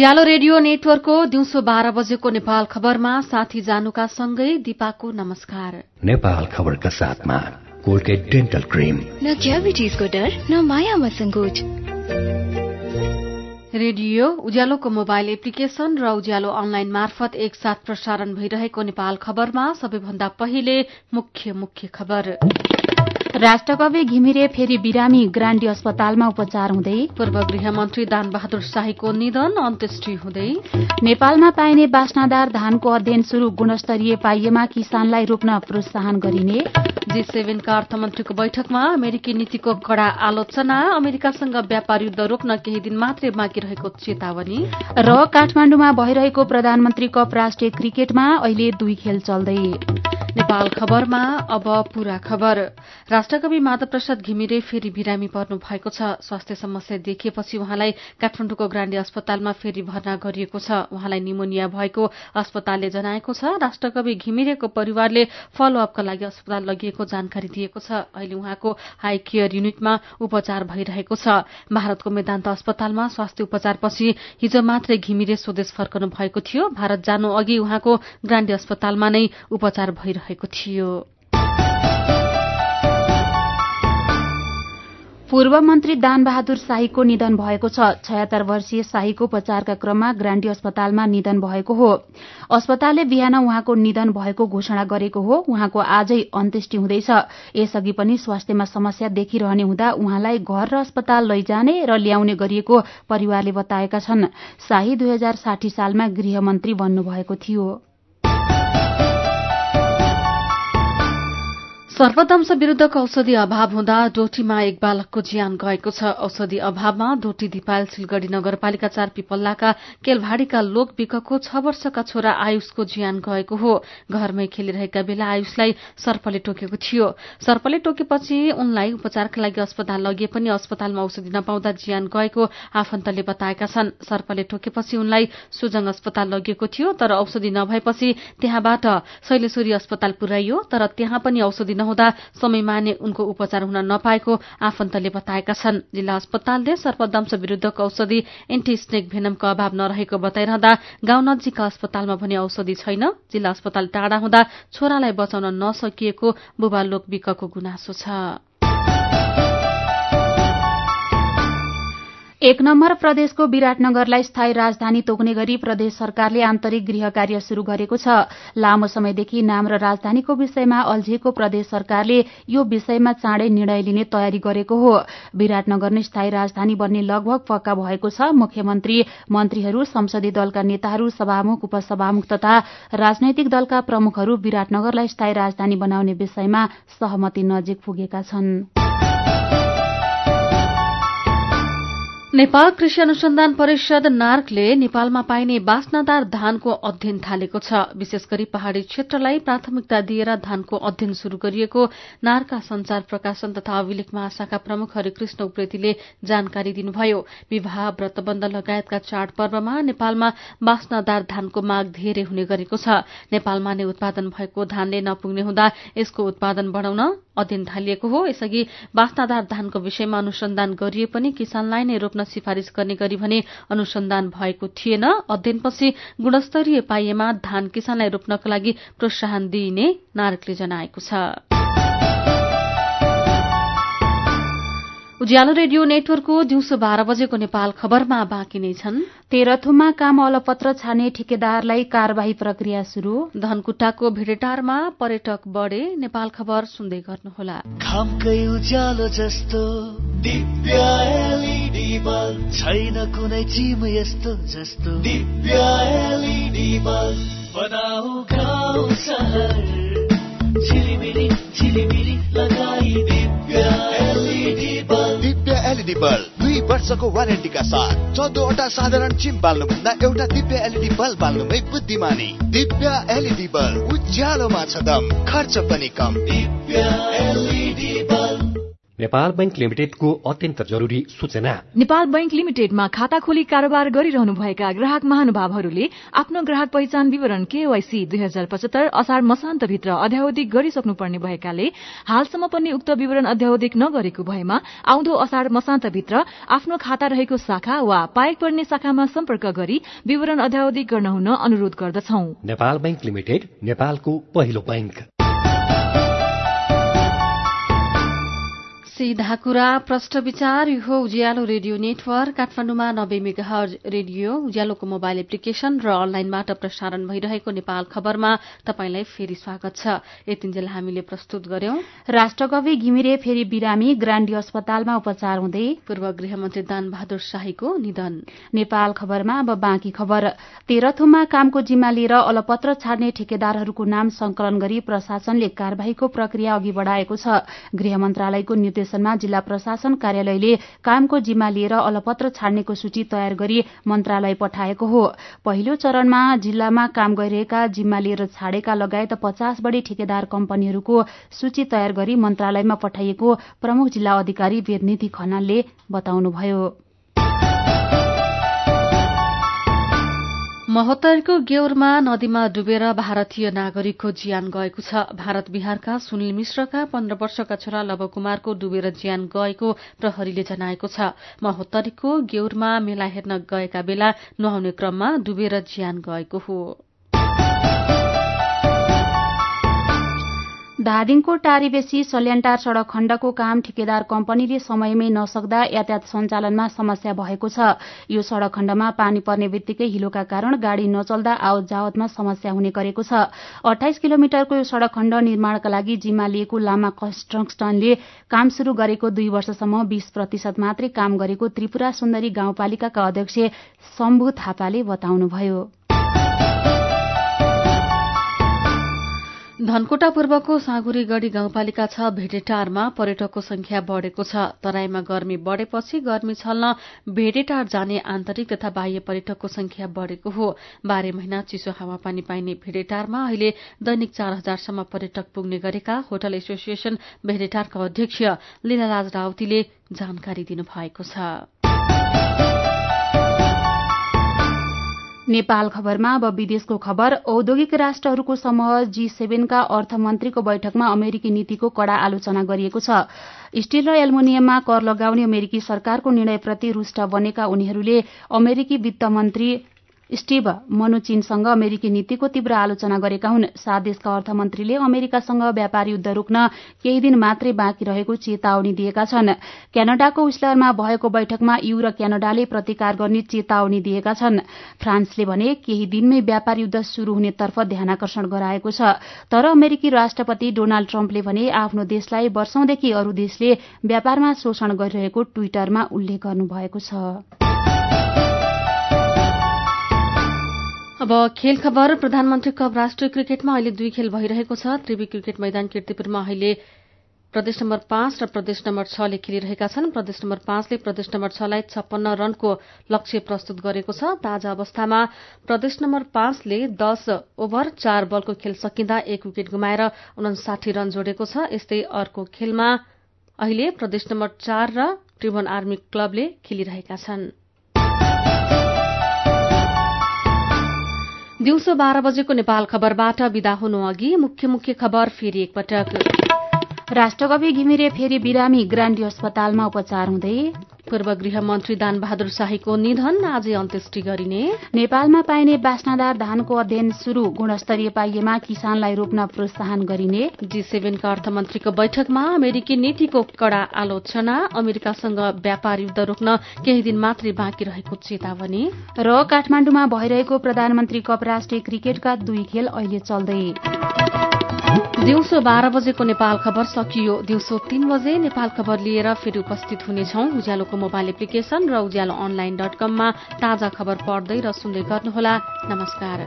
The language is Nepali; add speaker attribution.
Speaker 1: उज्यालो रेडियो नेटवर्कको दिउँसो बाह्र बजेको नेपाल खबरमा साथी जानुका सँगै दिपाको नमस्कार।
Speaker 2: नेपाल खबरका साथमा कोलगेट डेन्टल क्रिम।
Speaker 3: न क्याभिटिजको डर न मायामा सङ्कोच।
Speaker 1: रेडियो उज्यालोको मोबाइल एप्लिकेशन र उज्यालो अनलाइन मार्फत एकसाथ प्रसारण भइरहेको नेपाल खबरमा सबैभन्दा पहिले मुख्य मुख्य खबर।
Speaker 4: राष्ट्रकवि घिमिरे फेरि बिरामी ग्रान्डी अस्पतालमा उपचार हुँदै
Speaker 1: पूर्व गृहमन्त्री दानबहादुर शाहीको निधन अन्त्येष्टि हुँदै
Speaker 4: नेपालमा पाइने बास्नादार धानको अध्ययन शुरू गुणस्तरीय पाइएमा किसानलाई रोप्न प्रोत्साहन गरिने।
Speaker 1: जी सेभेनका अर्थमन्त्रीको बैठकमा अमेरिकी नीतिको कड़ा आलोचना अमेरिकासँग व्यापार युद्ध रोक्न केही दिन मात्रै बाँकी रहेको चेतावनी।
Speaker 4: र काठमाण्डुमा भइरहेको प्रधानमन्त्री कप राष्ट्रिय क्रिकेटमा अहिले दुई खेल चल्दै।
Speaker 1: नेपाल खबरमा अब पूरा खबर। राष्ट्रकवि माधव प्रसाद घिमिरे फेरि बिरामी पर्नु भएको छ। स्वास्थ्य समस्या देखिएपछि उहाँलाई काठमाडौँको ग्राण्डी अस्पतालमा फेरि भर्ना गरिएको छ। उहाँलाई निमोनिया भएको अस्पतालले जनाएको छ। राष्ट्रकवि घिमिरेको परिवारले फलोअपका लागि अस्पताल लगिएको जानकारी दिएको छ। अहिले उहाँको हाई केयर युनिटमा उपचार भइरहेको छ। भारतको मेदान्त अस्पतालमा स्वास्थ्य उपचारपछि हिजो मात्रै घिमिरे स्वदेश फर्कनु भएको थियो। भारत जानु अघि उहाँको ग्राण्डी अस्पतालमा नै उपचार भइरहेको थियो।
Speaker 4: पूर्व मन्त्री दानबहादुर शाहीको निधन भएको छ। छयत्तर वर्षीय शाहीको उपचारका क्रममा ग्रान्डी अस्पतालमा निधन भएको हो। अस्पतालले बिहान उहाँको निधन भएको घोषणा गरेको हो। उहाँको आजै अन्त्येष्टि हुँदैछ। यसअघि पनि स्वास्थ्यमा समस्या देखिरहने हुँदा उहाँलाई घर र अस्पताल लैजाने र ल्याउने गरिएको परिवारले बताएका छन्। शाही दुई हजार साठी सालमा गृहमन्त्री बन्नुभएको थियो।
Speaker 1: सर्पदंश विरूद्धको औषधि अभाव हुँदा डोटीमा एक बालकको ज्यान गएको छ। औषधि अभावमा डोटी दिपाल सिलगढ़ी नगरपालिका चार पिपल्लाका केलभाडीका लोक विकको छ वर्षका छोरा आयुषको ज्यान गएको हो। घरमै खेलिरहेका बेला आयुषलाई सर्पले टोकेको थियो। सर्पले टोकेपछि उनलाई उपचारका लागि अस्पताल लगिए पनि अस्पतालमा औषधि नपाउँदा ज्यान गएको आफन्तले बताएका छन्। सर्पले टोकेपछि उनलाई सुजङ अस्पताल लगिएको थियो तर औषधि नभएपछि त्यहाँबाट शैलेश्वरी अस्पताल पुर्याइयो तर त्यहाँ पनि औषधि नहुँदा समयमा नै उनको उपचार हुन नपाएको आफन्तले बताएका छन्। जिल्ला अस्पतालले सर्पदंश विरूद्धको औषधि एन्टी स्नेक भेनमको अभाव नरहेको बताइरहँदा गाउँ नजिकका अस्पतालमा भने औषधि छैन। जिल्ला अस्पताल टाढा हुँदा छोरालाई बचाउन नसकिएको बुबा लोकविकको गुनासो छ।
Speaker 4: एक नम्बर प्रदेशको विराटनगरलाई स्थायी राजधानी तोक्ने गरी प्रदेश सरकारले आन्तरिक गृह कार्य शुरू गरेको छ। लामो समयदेखि नाम र राजधानीको विषयमा अल्झिएको प्रदेश सरकारले यो विषयमा चाँडै निर्णय लिने तयारी गरेको हो। विराटनगर नै स्थायी राजधानी बन्ने लगभग पक्का भएको छ। मुख्यमन्त्री मन्त्रीहरू संसदीय दलका नेताहरू सभामुख उपसभामुख तथा राजनैतिक दलका प्रमुखहरू विराटनगरलाई स्थायी राजधानी बनाउने विषयमा सहमति नजिक पुगेका छनृ।
Speaker 1: नेपाल कृषि अनुसन्धान परिषद नार्कले नेपालमा पाइने बास्नादार धानको अध्ययन थालेको छ। विशेष गरी पहाड़ी क्षेत्रलाई प्राथमिकता दिएर धानको अध्ययन शुरू गरिएको नार्का संचार प्रकाशन तथा अभिलेख महाशाखा प्रमुख हरिकृष्ण उप्रेतीले जानकारी दिनुभयो। विवाह व्रतबन्ध लगायतका चाडपर्वमा नेपालमा बास्नादार धानको माग धेरै हुने गरेको छ। नेपालमा नै उत्पादन भएको धानले नपुग्ने हुँदा यसको उत्पादन बढ़ाउन अध्ययन थालिएको हो। यसअघि बास्नादार धानको विषयमा अनुसन्धान गरिए पनि किसानलाई नै रोप्न सिफारिश गर्ने गरी भने अनुसन्धान भएको थिएन। अध्ययनपछि गुणस्तरीय पाइएमा धान किसानलाई रोप्नका लागि प्रोत्साहन दिइने नारकले जनाएको छ। उज्यालो रेडियो नेटवर्कको दिउँसो बाह्र बजेको नेपाल खबरमा बाँकी नै छन्।
Speaker 4: तेह्रथुममा काम अलपत्र छाने ठेकेदारलाई कार्यवाही प्रक्रिया शुरू
Speaker 1: धनकुटाको भिडेटारमा पर्यटक बढे नेपाल खबर सुन्दै गर्नुहोला।
Speaker 5: खामकै उज्यालो जस्तो छैन कुनै चिम यस्तो जस्तो। बल्ब।
Speaker 6: दुई वर्षको वारेन्टीका साथ चौधवटा साधारण चिम बाल्नुभन्दा एउटा दिव्य एलइडी बल्ब बाल्नुमै बुद्धिमानी। दिव्य एलइडी बल्ब उज्यालोमा छ दम खर्च पनि कम।
Speaker 5: दिव्य
Speaker 2: नेपाल बैंक लिमिटेडको अत्यन्त जरुरी सूचना।
Speaker 7: नेपाल बैंक लिमिटेडमा खाता खोली कारोबार गरिरहनुभएका ग्राहक महानुभावहरूले आफ्नो ग्राहक पहिचान विवरण केवाईसी दुई हजार पचहत्तर असार मसान्तभित्र अध्यावधिक गरिसक्नुपर्ने भएकाले हालसम्म पनि उक्त विवरण अध्यावधिक नगरेको भएमा आउँदो असार मसान्तभित्र आफ्नो खाता रहेको शाखा वा पाएक पर्ने शाखामा सम्पर्क गरी विवरण अध्यावधिक गर्न हुन अनुरोध गर्दछौ।
Speaker 2: नेपाल बैंक लिमिटेड नेपालको पहिलो बैंक
Speaker 1: सीधा कुरा प्रष्ट विचार यो उज्यालो रेडियो नेटवर्क काठमाडौँमा नब्बे मेगाहज रेडियो उज्यालोको मोबाइल एप्लिकेशन र अनलाइनबाट प्रसारण भइरहेको नेपाल खबरमा तपाईंलाई फेरि स्वागत छ। यतिन्जेल हामीले प्रस्तुत गर्यौं।
Speaker 4: राष्ट्रकवि घिमिरे फेरि बिरामी ग्रान्डी अस्पतालमा उपचार हुँदै
Speaker 1: पूर्व गृहमन्त्री दान बहादुर शाहीको निधन।
Speaker 4: नेपाल खबरमा अब बाँकी खबर। तेह्रथुममा कामको जिम्मा लिएर अलपत्र छाड्ने ठेकेदारहरूको नाम संकलन गरी प्रशासनले कार्यवाहीको प्रक्रिया अघि बढ़ाएको छ। गृह मन्त्रालयको निर्देश निर्देशनमा जिल्ला प्रशासन कार्यालयले कामको जिम्मा लिएर अलपत्र छाड्नेको सूची तयार गरी मन्त्रालय पठाएको हो। पहिलो चरणमा जिल्लामा काम गरिरहेका जिम्मा लिएर छाडेका लगायत पचास बढ़ी ठेकेदार कम्पनीहरूको सूची तयार गरी मन्त्रालयमा पठाइएको प्रमुख जिल्ला अधिकारी वेदनिधि खनालले बताउनुभयो।
Speaker 1: महोत्तरको गेउरमा नदीमा डुबेर भारतीय नागरिकको ज्यान गएको छ। भारत बिहारका सुनिल मिश्रका पन्ध्र वर्षका छोरा लव कुमारको डुबेर ज्यान गएको प्रहरीले जनाएको छ। महोत्तरीको गेउरमा मेला हेर्न गएका बेला नुहाउने क्रममा डुबेर ज्यान गएको हो।
Speaker 4: धादिङको टारीबेसी सल्यानटार सड़क खण्डको काम ठेकेदार कम्पनीले समयमै नसक्दा यातायात सञ्चालनमा समस्या भएको छ। यो सड़क खण्डमा पानी पर्ने बित्तिकै हिलोका कारण गाड़ी नचल्दा आवत जावतमा समस्या हुने गरेको छ। अठाइस किलोमिटरको यो सड़क खण्ड निर्माणका लागि जिम्मा लिएको लामा कन्स्ट्रक्सनले काम शुरू गरेको दुई वर्षसम्म बीस प्रतिशत मात्रै काम गरेको त्रिपुरा सुन्दरी गाउँपालिकाका अध्यक्ष शम्भु थापाले बताउनुभयो।
Speaker 1: धनकोटा पूर्वको साँगुरी गढ़ी गाउँपालिका छ भेडेटारमा पर्यटकको संख्या बढ़ेको छ। तराईमा गर्मी बढ़ेपछि गर्मी छल्न भेडेटार जाने आन्तरिक तथा बाह्य पर्यटकको संख्या बढ़ेको हो। बाह्र महिना चिसो हावापानी पाइने भेडेटारमा अहिले दैनिक चार हजारसम्म पर्यटक पुग्ने गरेका होटल एसोसिएशन भेडेटारका अध्यक्ष लीलाराज राउतीले जानकारी दिनुभएको छ।
Speaker 4: नेपाल खबरमा अब विदेशको खबर। औद्योगिक राष्ट्रहरूको समूह जी सेभेनका अर्थमन्त्रीको बैठकमा अमेरिकी नीतिको कड़ा आलोचना गरिएको छ। स्टील र एल्मुनियममा कर लगाउने अमेरिकी सरकारको निर्णयप्रति रूष्ट बनेका उनीहरूले अमेरिकी वित्त मन्त्री स्टीभ मनुचिनसँग अमेरिकी नीतिको तीव्र आलोचना गरेका हुन्। सात देशका अर्थमन्त्रीले अमेरिकासँग व्यापार युद्ध रोक्न केही दिन मात्रै बाँकी रहेको चेतावनी दिएका छन्। क्यानाडाको विस्लरमा भएको बैठकमा यू र क्यानाडाले प्रतिकार गर्ने चेतावनी दिएका छन्। फ्रान्सले भने केही दिनमै व्यापार युद्ध शुरू हुनेतर्फ ध्यानकर्षण गराएको छ। तर अमेरिकी राष्ट्रपति डोनाल्ड ट्रम्पले भने आफ्नो देशलाई वर्षौंदेखि अरू देशले व्यापारमा शोषण गरिरहेको ट्वीटरमा उल्लेख गर्नुभएको छ।
Speaker 1: अब खेल खबर। प्रधानमन्त्री कप राष्ट्रिय क्रिकेटमा अहिले दुई खेल भइरहेको छ। त्रिवी क्रिकेट मैदान किर्तिपुरमा अहिले प्रदेश नम्बर पाँच र प्रदेश नम्बर छले खेलिरहेका छन्। प्रदेश नम्बर पाँचले प्रदेश नम्बर छलाई छप्पन्न रनको लक्ष्य प्रस्तुत गरेको छ। ताजा अवस्थामा प्रदेश नम्बर पाँचले दश ओभर चार बलको खेल सकिँदा एक विकेट गुमाएर उनासाठी रन जोडेको छ। यस्तै अर्को खेलमा अहिले प्रदेश नम्बर चार र त्रिभुवन आर्मी क्लबले खेलिरहेका छनृ। दिउँसो बाह्र बजेको नेपाल खबरबाट विदा हुनु अघि मुख्य मुख्य खबर फेरि एकपटक।
Speaker 4: राष्ट्रकवि घिमिरे फेरि बिरामी ग्रान्डी अस्पतालमा उपचार हुँदै
Speaker 1: पूर्व गृह मन्त्री दान बहादुर शाहीको निधन आजै अन्त्येष्टि गरिने।
Speaker 4: नेपालमा पाइने बास्नादार धानको अध्ययन शुरू गुणस्तरीय पाइएमा किसानलाई रोप्न प्रोत्साहन गरिने।
Speaker 1: जी सेभेनका अर्थमन्त्रीको बैठकमा अमेरिकी नीतिको कड़ा आलोचना अमेरिकासँग व्यापार युद्ध रोक्न केही दिन मात्रै बाँकी रहेको चेतावनी।
Speaker 4: र काठमाण्डुमा भइरहेको प्रधानमन्त्री कप राष्ट्रिय क्रिकेटका दुई खेल अहिले चल्दै।
Speaker 1: दिउँसो बाह्र बजेको नेपाल खबर सकियो। दिउँसो तीन बजे नेपाल खबर लिएर फेरि उपस्थित हुनेछौ। उज्यालोको मोबाइल एप्लिकेशन र उज्यालो अनलाइन डट कममा ताजा खबर पढ्दै र सुन्दै गर्नुहोला। नमस्कार।